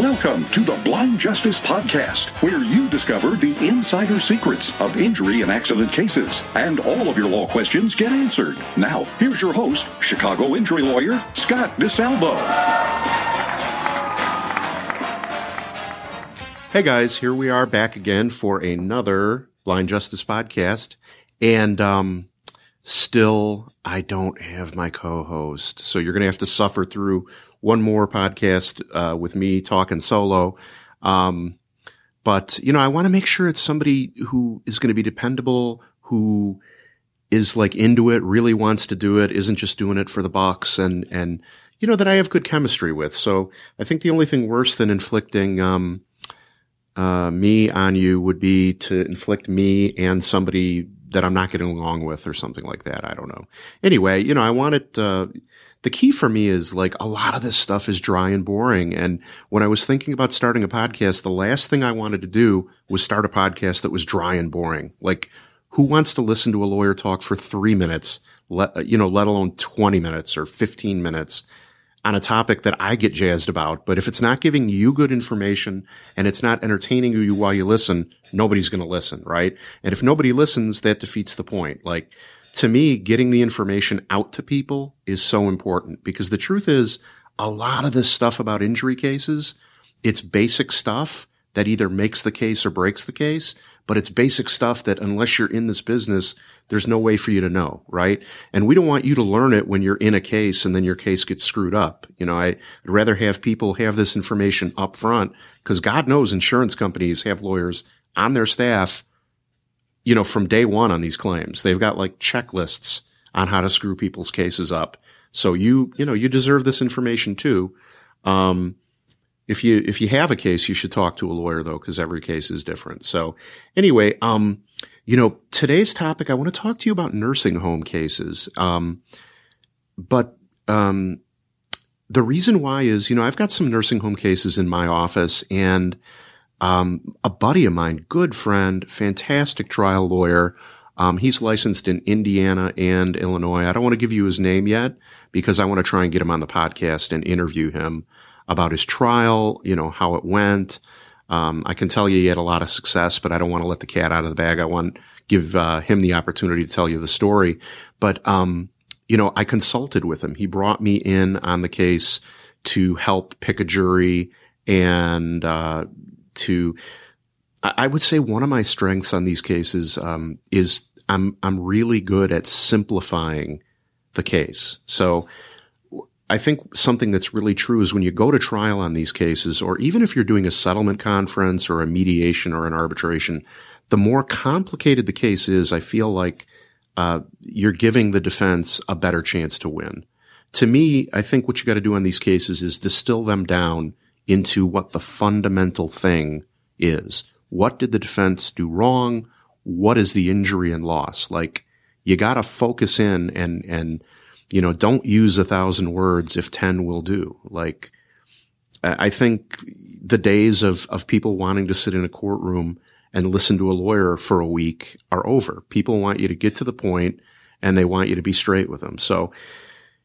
Welcome to the Blind Justice Podcast, where you discover the insider secrets of injury and accident cases, and all of your law questions get answered. Now, here's your host, Chicago injury lawyer Scott DeSalvo. Hey guys, here we are back again for another Blind Justice Podcast, and um, still I don't have my co-host, so you're going to have to suffer through one more podcast uh, with me talking solo. Um, but you know, I want to make sure it's somebody who is going to be dependable, who is like into it, really wants to do it, isn't just doing it for the box, and and you know that I have good chemistry with. So I think the only thing worse than inflicting um, uh, me on you would be to inflict me and somebody that I'm not getting along with or something like that. I don't know. Anyway, you know, I want it. Uh, the key for me is like a lot of this stuff is dry and boring. And when I was thinking about starting a podcast, the last thing I wanted to do was start a podcast that was dry and boring. Like who wants to listen to a lawyer talk for three minutes, let, you know, let alone 20 minutes or 15 minutes on a topic that I get jazzed about. But if it's not giving you good information and it's not entertaining you while you listen, nobody's going to listen, right? And if nobody listens, that defeats the point. Like, to me, getting the information out to people is so important because the truth is a lot of this stuff about injury cases, it's basic stuff that either makes the case or breaks the case, but it's basic stuff that unless you're in this business, there's no way for you to know, right? And we don't want you to learn it when you're in a case and then your case gets screwed up. You know, I, would rather have people have this information up front because God knows insurance companies have lawyers on their staff you know, from day one on these claims. They've got like checklists on how to screw people's cases up. So you, you know, you deserve this information too. Um, if you, if you have a case, you should talk to a lawyer though, because every case is different. So anyway, um, you know, today's topic, I want to talk to you about nursing home cases. Um, but, um, the reason why is, you know, I've got some nursing home cases in my office and, um, a buddy of mine, good friend, fantastic trial lawyer. Um, he's licensed in Indiana and Illinois. I don't want to give you his name yet because I want to try and get him on the podcast and interview him about his trial, you know, how it went. Um, I can tell you he had a lot of success, but I don't want to let the cat out of the bag. I want to give uh, him the opportunity to tell you the story. But, um, you know, I consulted with him. He brought me in on the case to help pick a jury and uh, to, I would say one of my strengths on these cases um, is I'm I'm really good at simplifying the case. So I think something that's really true is when you go to trial on these cases, or even if you're doing a settlement conference or a mediation or an arbitration, the more complicated the case is, I feel like uh, you're giving the defense a better chance to win. To me, I think what you got to do on these cases is distill them down into what the fundamental thing is. What did the defense do wrong? What is the injury and loss? Like you got to focus in and, and, you know, don't use a thousand words if 10 will do. Like I think the days of, of people wanting to sit in a courtroom and listen to a lawyer for a week are over. People want you to get to the point and they want you to be straight with them. So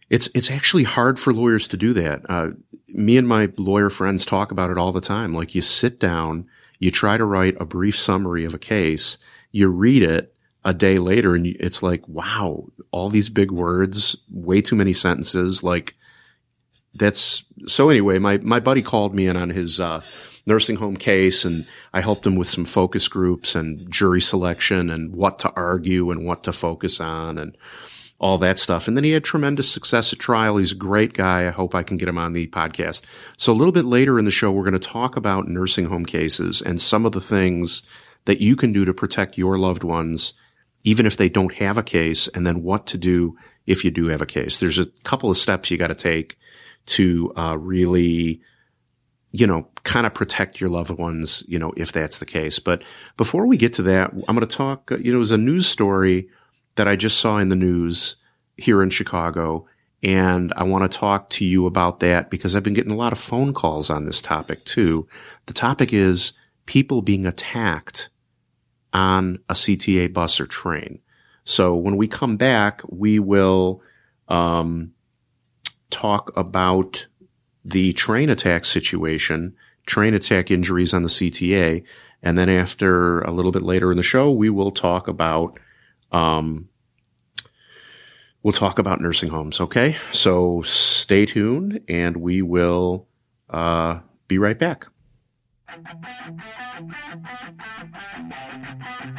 it's it's actually hard for lawyers to do that. Uh, me and my lawyer friends talk about it all the time. Like you sit down, you try to write a brief summary of a case, you read it a day later, and it's like, wow, all these big words, way too many sentences. Like that's so. Anyway, my my buddy called me in on his uh, nursing home case, and I helped him with some focus groups and jury selection and what to argue and what to focus on and all that stuff. And then he had tremendous success at trial. He's a great guy. I hope I can get him on the podcast. So a little bit later in the show, we're going to talk about nursing home cases and some of the things that you can do to protect your loved ones, even if they don't have a case, and then what to do if you do have a case. There's a couple of steps you got to take to uh, really, you know, kind of protect your loved ones, you know, if that's the case. But before we get to that, I'm going to talk, you know, it was a news story that I just saw in the news here in Chicago. And I want to talk to you about that because I've been getting a lot of phone calls on this topic too. The topic is people being attacked on a CTA bus or train. So when we come back, we will um, talk about the train attack situation train attack injuries on the CTA. And then after a little bit later in the show, we will talk about, um, we'll talk about nursing homes. Okay. So stay tuned and we will, uh, be right back. Thank you.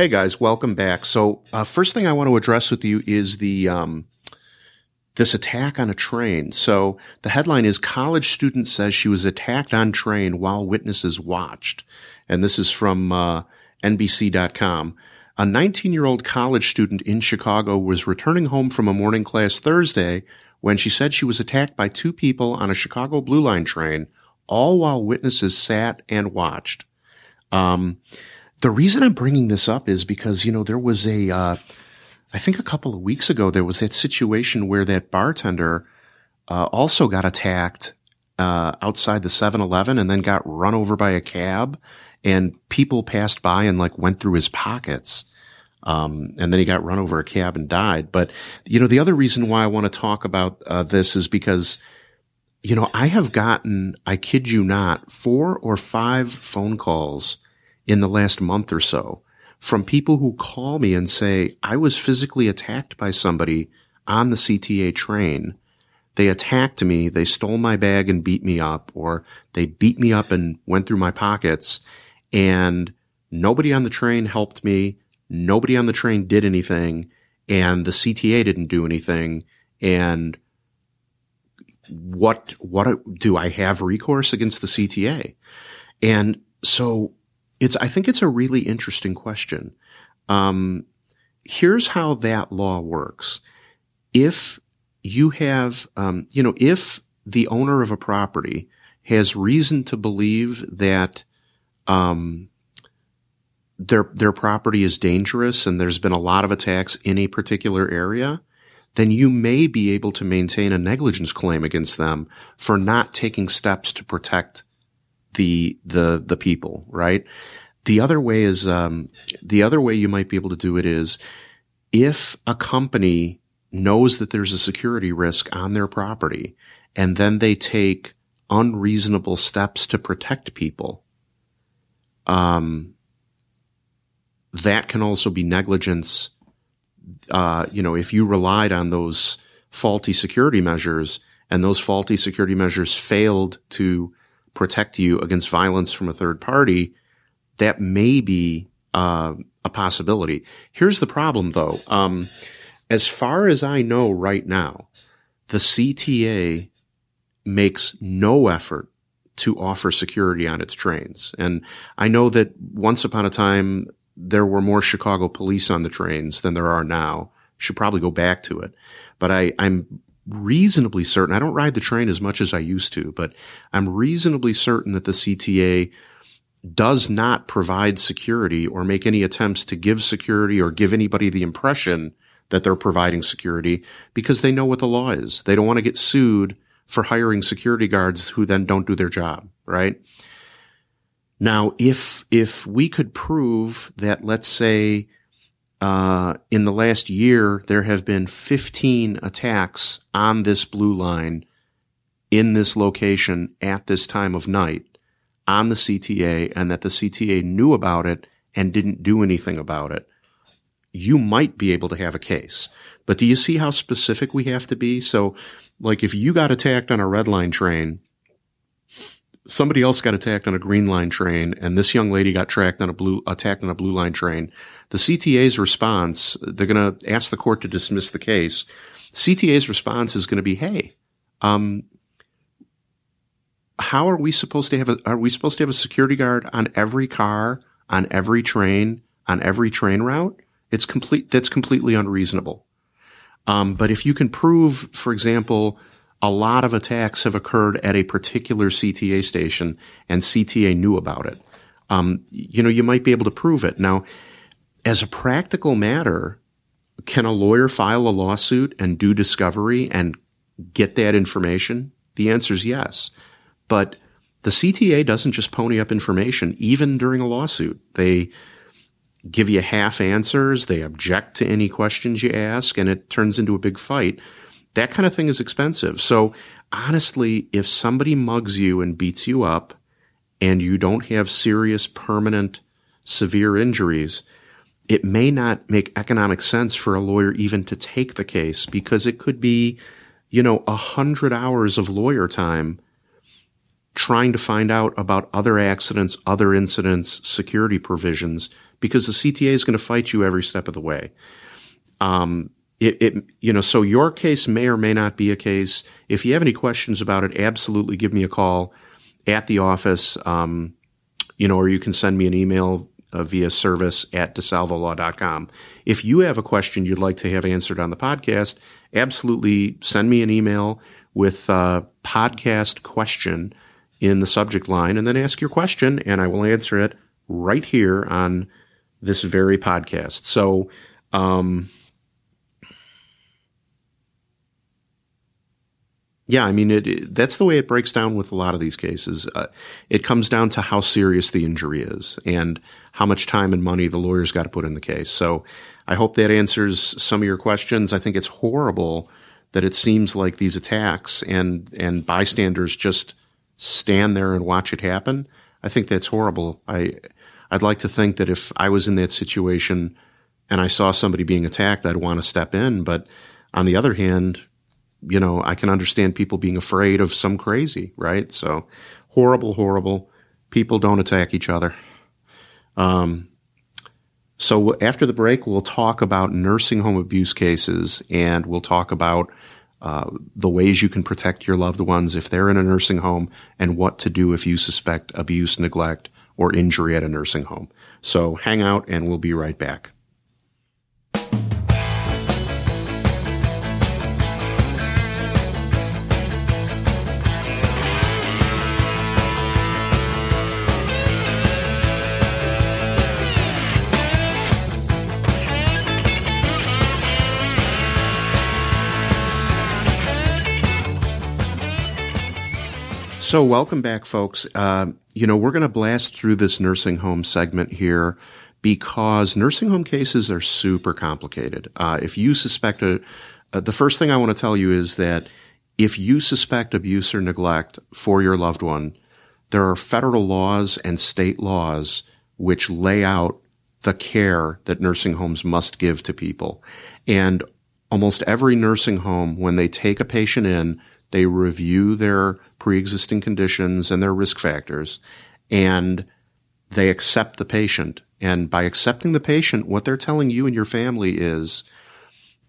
Hey guys, welcome back. So, uh, first thing I want to address with you is the um, this attack on a train. So, the headline is "College Student Says She Was Attacked on Train While Witnesses Watched," and this is from uh, NBC.com. A 19 year old college student in Chicago was returning home from a morning class Thursday when she said she was attacked by two people on a Chicago Blue Line train, all while witnesses sat and watched. Um, the reason I'm bringing this up is because, you know, there was a, uh, I think a couple of weeks ago, there was that situation where that bartender, uh, also got attacked, uh, outside the 7-Eleven and then got run over by a cab and people passed by and like went through his pockets. Um, and then he got run over a cab and died. But, you know, the other reason why I want to talk about, uh, this is because, you know, I have gotten, I kid you not, four or five phone calls in the last month or so from people who call me and say, I was physically attacked by somebody on the CTA train. They attacked me. They stole my bag and beat me up, or they beat me up and went through my pockets. And nobody on the train helped me. Nobody on the train did anything. And the CTA didn't do anything. And what, what do I have recourse against the CTA? And so it's, I think it's a really interesting question. Um, here's how that law works. If you have, um, you know, if the owner of a property has reason to believe that, um, their, their property is dangerous and there's been a lot of attacks in a particular area, then you may be able to maintain a negligence claim against them for not taking steps to protect the the the people, right? The other way is um, the other way you might be able to do it is if a company knows that there's a security risk on their property and then they take unreasonable steps to protect people. Um, that can also be negligence. Uh, you know, if you relied on those faulty security measures and those faulty security measures failed to protect you against violence from a third party, that may be uh, a possibility. Here's the problem, though. Um, as far as I know right now, the CTA makes no effort to offer security on its trains. And I know that once upon a time, there were more Chicago police on the trains than there are now. Should probably go back to it. But I, I'm reasonably certain, I don't ride the train as much as I used to, but I'm reasonably certain that the CTA does not provide security or make any attempts to give security or give anybody the impression that they're providing security because they know what the law is. They don't want to get sued for hiring security guards who then don't do their job, right? Now, if, if we could prove that, let's say, uh, in the last year, there have been 15 attacks on this blue line in this location at this time of night on the CTA and that the CTA knew about it and didn't do anything about it, you might be able to have a case. But do you see how specific we have to be? So, like if you got attacked on a red line train somebody else got attacked on a green line train and this young lady got tracked on a blue attacked on a blue line train. The cta's response they're going to ask the court to dismiss the case. Cta's response is going to be hey um, how are we supposed to have a are we supposed to have a security guard on every car on every train on every train route? It's complete that's completely unreasonable. Um, but if you can prove for example a lot of attacks have occurred at a particular CTA station and CTA knew about it. Um, you know, you might be able to prove it. Now, as a practical matter, can a lawyer file a lawsuit and do discovery and get that information? The answer is yes. But the CTA doesn't just pony up information, even during a lawsuit. They give you half answers, they object to any questions you ask, and it turns into a big fight. That kind of thing is expensive. So honestly, if somebody mugs you and beats you up and you don't have serious, permanent, severe injuries, it may not make economic sense for a lawyer even to take the case because it could be, you know, a hundred hours of lawyer time trying to find out about other accidents, other incidents, security provisions, because the CTA is going to fight you every step of the way. Um, it, it, you know, so your case may or may not be a case. If you have any questions about it, absolutely give me a call at the office, um, you know, or you can send me an email uh, via service at desalvolaw.com. If you have a question you'd like to have answered on the podcast, absolutely send me an email with a podcast question in the subject line and then ask your question and I will answer it right here on this very podcast. So, um, Yeah, I mean, it, it, that's the way it breaks down with a lot of these cases. Uh, it comes down to how serious the injury is and how much time and money the lawyer's got to put in the case. So I hope that answers some of your questions. I think it's horrible that it seems like these attacks and, and bystanders just stand there and watch it happen. I think that's horrible. I, I'd like to think that if I was in that situation and I saw somebody being attacked, I'd want to step in. But on the other hand, you know, I can understand people being afraid of some crazy, right? So horrible, horrible. People don't attack each other. Um, so after the break, we'll talk about nursing home abuse cases and we'll talk about uh, the ways you can protect your loved ones if they're in a nursing home and what to do if you suspect abuse, neglect, or injury at a nursing home. So hang out and we'll be right back. So, welcome back, folks. Uh, you know, we're going to blast through this nursing home segment here because nursing home cases are super complicated. Uh, if you suspect a, uh, the first thing I want to tell you is that if you suspect abuse or neglect for your loved one, there are federal laws and state laws which lay out the care that nursing homes must give to people. And almost every nursing home, when they take a patient in, they review their pre-existing conditions and their risk factors and they accept the patient. And by accepting the patient, what they're telling you and your family is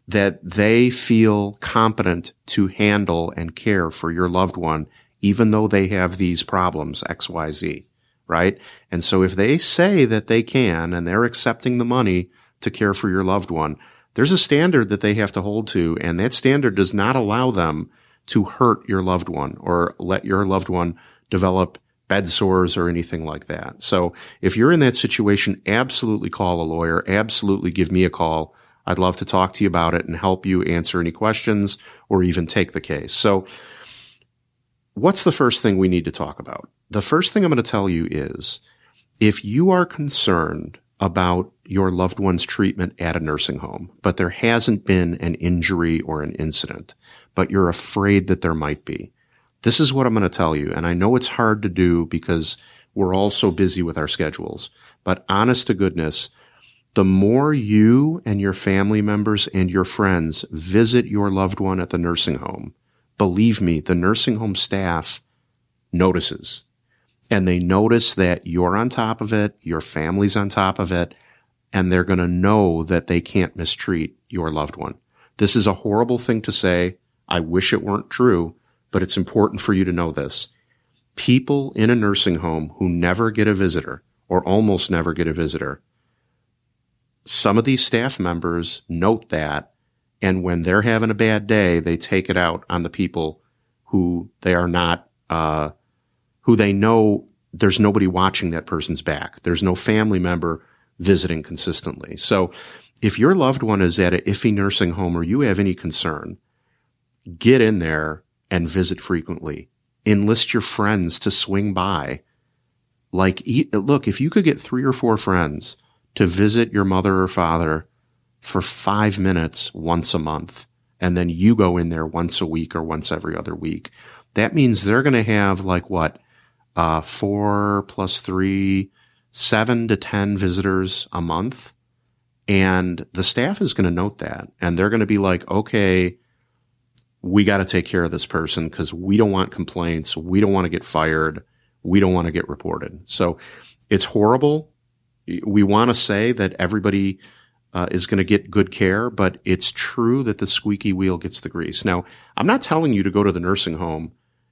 that they feel competent to handle and care for your loved one, even though they have these problems, XYZ, right? And so if they say that they can and they're accepting the money to care for your loved one, there's a standard that they have to hold to, and that standard does not allow them to hurt your loved one or let your loved one develop bed sores or anything like that. So if you're in that situation, absolutely call a lawyer. Absolutely give me a call. I'd love to talk to you about it and help you answer any questions or even take the case. So what's the first thing we need to talk about? The first thing I'm going to tell you is if you are concerned about your loved one's treatment at a nursing home, but there hasn't been an injury or an incident, but you're afraid that there might be. This is what I'm going to tell you. And I know it's hard to do because we're all so busy with our schedules, but honest to goodness, the more you and your family members and your friends visit your loved one at the nursing home, believe me, the nursing home staff notices and they notice that you're on top of it, your family's on top of it, and they're going to know that they can't mistreat your loved one. This is a horrible thing to say. I wish it weren't true, but it's important for you to know this. People in a nursing home who never get a visitor or almost never get a visitor, some of these staff members note that. And when they're having a bad day, they take it out on the people who they are not, uh, who they know there's nobody watching that person's back. There's no family member visiting consistently. So if your loved one is at an iffy nursing home or you have any concern, get in there and visit frequently. Enlist your friends to swing by. Like, look, if you could get three or four friends to visit your mother or father for five minutes once a month, and then you go in there once a week or once every other week, that means they're going to have like what, uh, four plus three, seven to 10 visitors a month. And the staff is going to note that and they're going to be like, okay, we got to take care of this person because we don't want complaints. We don't want to get fired. We don't want to get reported. So it's horrible. We want to say that everybody uh, is going to get good care, but it's true that the squeaky wheel gets the grease. Now, I'm not telling you to go to the nursing home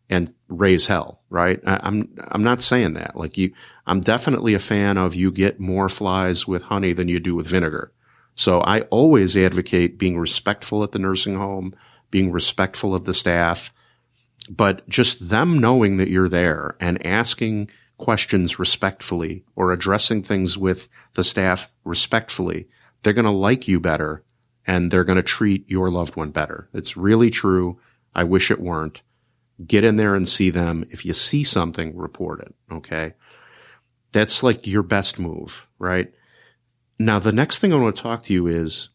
and raise hell, right? I, I'm I'm not saying that. Like you, I'm definitely a fan of you get more flies with honey than you do with vinegar. So I always advocate being respectful at the nursing home, being respectful of the staff, but just them knowing that you're there and asking questions respectfully or addressing things with the staff respectfully, they're going to like you better and they're going to treat your loved one better. It's really true. I wish it weren't get in there and see them. If you see something, report it. Okay. That's like your best move, right? Now, the next thing I want to talk to you is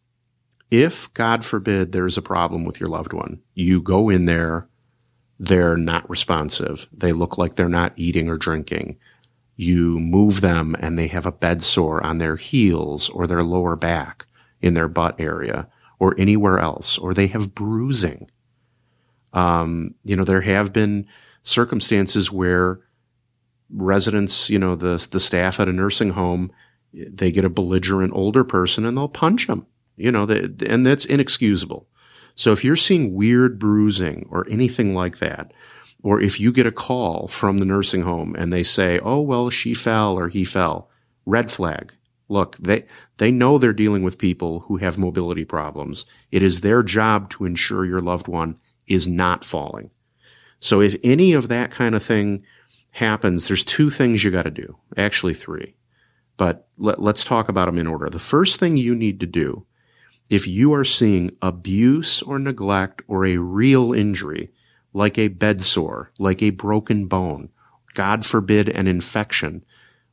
if, God forbid, there's a problem with your loved one, you go in there, they're not responsive. They look like they're not eating or drinking. You move them and they have a bed sore on their heels or their lower back in their butt area or anywhere else, or they have bruising um, you know, there have been circumstances where residents, you know, the the staff at a nursing home, they get a belligerent older person and they'll punch them. You know, they, and that's inexcusable. So if you're seeing weird bruising or anything like that, or if you get a call from the nursing home and they say, "Oh, well, she fell or he fell," red flag. Look, they they know they're dealing with people who have mobility problems. It is their job to ensure your loved one is not falling. So if any of that kind of thing happens, there's two things you got to do. Actually, three. But let, us talk about them in order. The first thing you need to do, if you are seeing abuse or neglect or a real injury, like a bed sore, like a broken bone, God forbid an infection,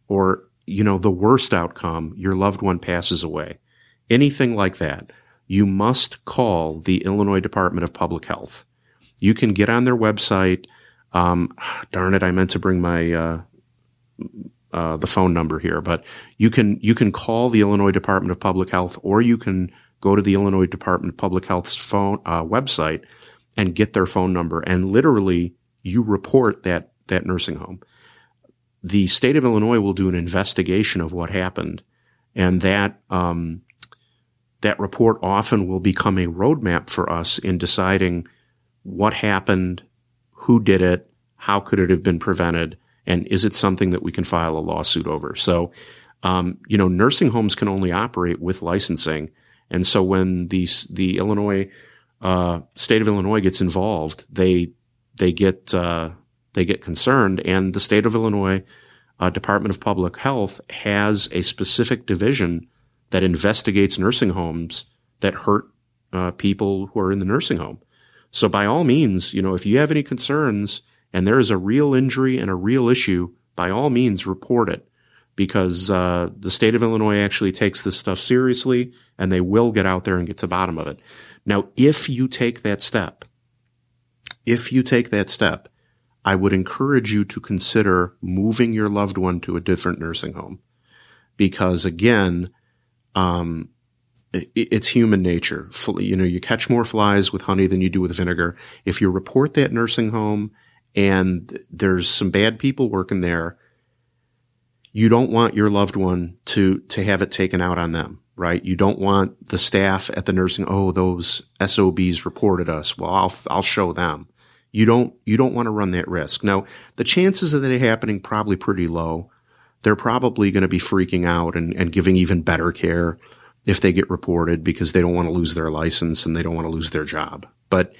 or, you know, the worst outcome, your loved one passes away. Anything like that you must call the Illinois Department of Public Health. You can get on their website. Um, darn it, I meant to bring my uh, uh, the phone number here, but you can you can call the Illinois Department of Public Health, or you can go to the Illinois Department of Public Health's phone uh, website and get their phone number, and literally you report that that nursing home. The state of Illinois will do an investigation of what happened, and that um, that report often will become a roadmap for us in deciding what happened, who did it, how could it have been prevented, and is it something that we can file a lawsuit over? So, um, you know, nursing homes can only operate with licensing, and so when the the Illinois uh, state of Illinois gets involved, they they get uh, they get concerned, and the state of Illinois uh, Department of Public Health has a specific division that investigates nursing homes that hurt uh, people who are in the nursing home. So by all means, you know, if you have any concerns and there is a real injury and a real issue, by all means report it because uh, the state of Illinois actually takes this stuff seriously and they will get out there and get to the bottom of it. Now, if you take that step, if you take that step, I would encourage you to consider moving your loved one to a different nursing home because again, um, it, it's human nature. You know, you catch more flies with honey than you do with vinegar. If you report that nursing home and there's some bad people working there, you don't want your loved one to, to have it taken out on them, right? You don't want the staff at the nursing, oh, those SOBs reported us. Well, I'll, I'll show them. You don't, you don't want to run that risk. Now, the chances of that happening probably pretty low they're probably going to be freaking out and, and giving even better care if they get reported because they don't want to lose their license and they don't want to lose their job. But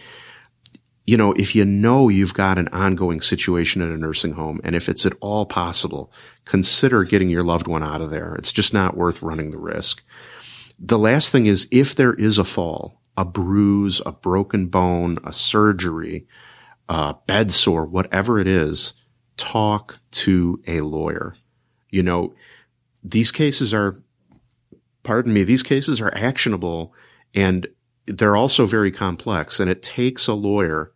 you know, if you know you've got an ongoing situation in a nursing home, and if it's at all possible, consider getting your loved one out of there. It's just not worth running the risk. The last thing is if there is a fall, a bruise, a broken bone, a surgery, a bed sore, whatever it is, talk to a lawyer. You know, these cases are, pardon me, these cases are actionable and they're also very complex and it takes a lawyer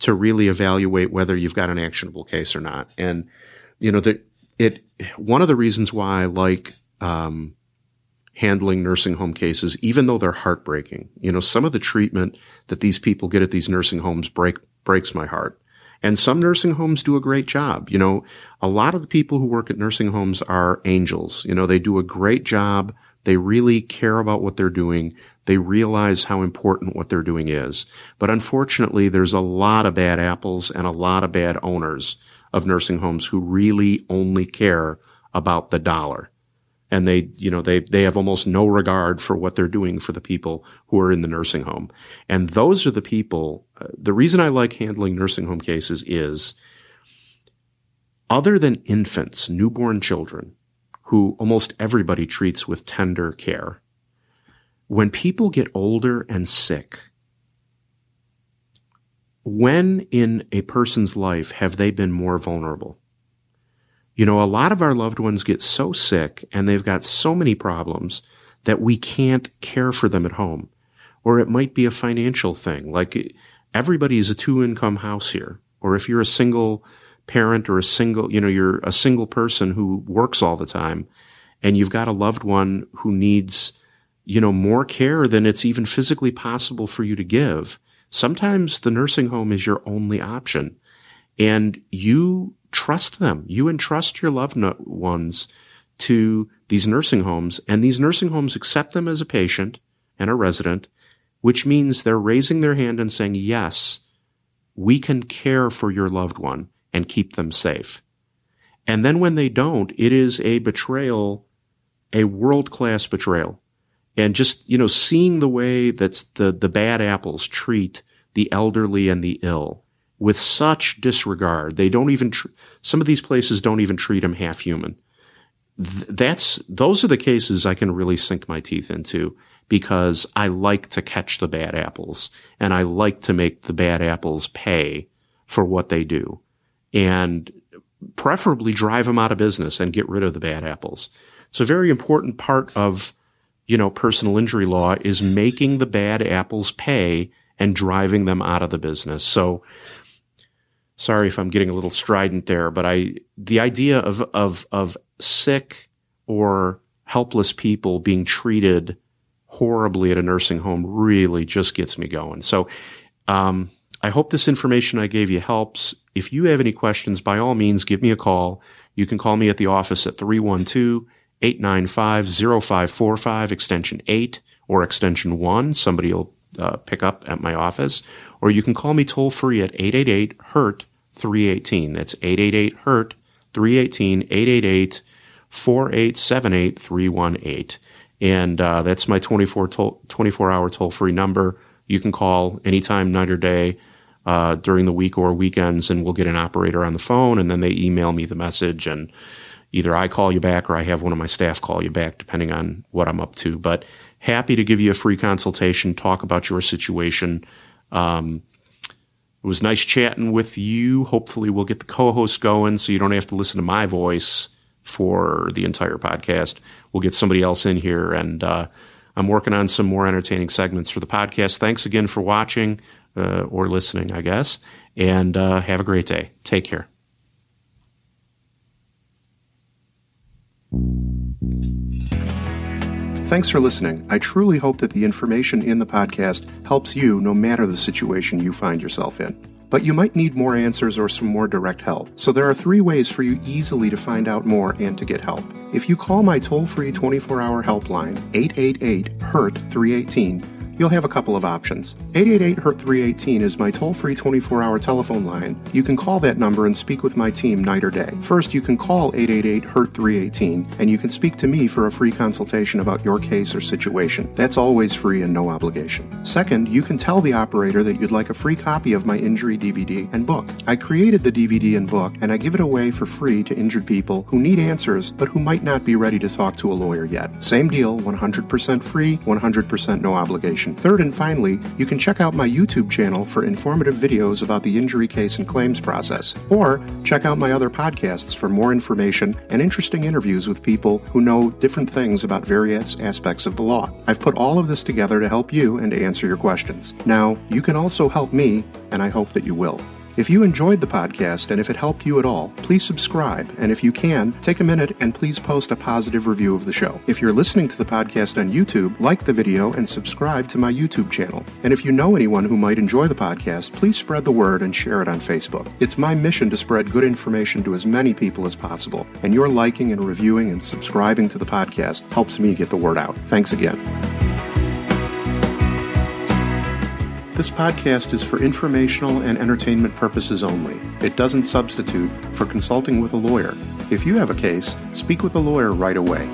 to really evaluate whether you've got an actionable case or not. And, you know, that it, one of the reasons why I like, um, handling nursing home cases, even though they're heartbreaking, you know, some of the treatment that these people get at these nursing homes break, breaks my heart. And some nursing homes do a great job. You know, a lot of the people who work at nursing homes are angels. You know, they do a great job. They really care about what they're doing. They realize how important what they're doing is. But unfortunately, there's a lot of bad apples and a lot of bad owners of nursing homes who really only care about the dollar and they, you know, they, they have almost no regard for what they're doing for the people who are in the nursing home. And those are the people, uh, the reason I like handling nursing home cases is other than infants, newborn children, who almost everybody treats with tender care, when people get older and sick, when in a person's life have they been more vulnerable? You know, a lot of our loved ones get so sick and they've got so many problems that we can't care for them at home. Or it might be a financial thing, like everybody's a two income house here. Or if you're a single parent or a single, you know, you're a single person who works all the time and you've got a loved one who needs, you know, more care than it's even physically possible for you to give. Sometimes the nursing home is your only option and you trust them. You entrust your loved ones to these nursing homes and these nursing homes accept them as a patient and a resident, which means they're raising their hand and saying, yes, we can care for your loved one and keep them safe. And then when they don't, it is a betrayal, a world class betrayal. And just, you know, seeing the way that the, the bad apples treat the elderly and the ill with such disregard. They don't even, tr- some of these places don't even treat them half human. Th- that's, those are the cases I can really sink my teeth into because I like to catch the bad apples and I like to make the bad apples pay for what they do and preferably drive them out of business and get rid of the bad apples. It's a very important part of, you know, personal injury law is making the bad apples pay and driving them out of the business. So sorry if I'm getting a little strident there, but I the idea of of of sick or helpless people being treated horribly at a nursing home really just gets me going. So um, I hope this information I gave you helps. If you have any questions, by all means, give me a call. You can call me at the office at 312 895 0545, extension 8 or extension 1. Somebody will uh, pick up at my office, or you can call me toll free at 888 HURT 318. That's 888 HURT 318 888 4878 318. And uh, that's my 24, toll, 24 hour toll free number. You can call anytime, night or day. Uh, during the week or weekends, and we'll get an operator on the phone, and then they email me the message, and either I call you back or I have one of my staff call you back, depending on what I'm up to. But happy to give you a free consultation, talk about your situation. Um, it was nice chatting with you. Hopefully, we'll get the co host going so you don't have to listen to my voice for the entire podcast. We'll get somebody else in here, and uh, I'm working on some more entertaining segments for the podcast. Thanks again for watching uh, or listening, I guess, and uh, have a great day. Take care. Thanks for listening. I truly hope that the information in the podcast helps you no matter the situation you find yourself in. But you might need more answers or some more direct help. So there are three ways for you easily to find out more and to get help. If you call my toll free 24 hour helpline, 888 HURT 318, you'll have a couple of options. 888 HURT 318 is my toll free 24 hour telephone line. You can call that number and speak with my team night or day. First, you can call 888 HURT 318 and you can speak to me for a free consultation about your case or situation. That's always free and no obligation. Second, you can tell the operator that you'd like a free copy of my injury DVD and book. I created the DVD and book and I give it away for free to injured people who need answers but who might not be ready to talk to a lawyer yet. Same deal, 100% free, 100% no obligation. Third and finally, you can check out my YouTube channel for informative videos about the injury case and claims process, or check out my other podcasts for more information and interesting interviews with people who know different things about various aspects of the law. I've put all of this together to help you and to answer your questions. Now, you can also help me, and I hope that you will. If you enjoyed the podcast and if it helped you at all, please subscribe. And if you can, take a minute and please post a positive review of the show. If you're listening to the podcast on YouTube, like the video and subscribe to my YouTube channel. And if you know anyone who might enjoy the podcast, please spread the word and share it on Facebook. It's my mission to spread good information to as many people as possible. And your liking and reviewing and subscribing to the podcast helps me get the word out. Thanks again. This podcast is for informational and entertainment purposes only. It doesn't substitute for consulting with a lawyer. If you have a case, speak with a lawyer right away.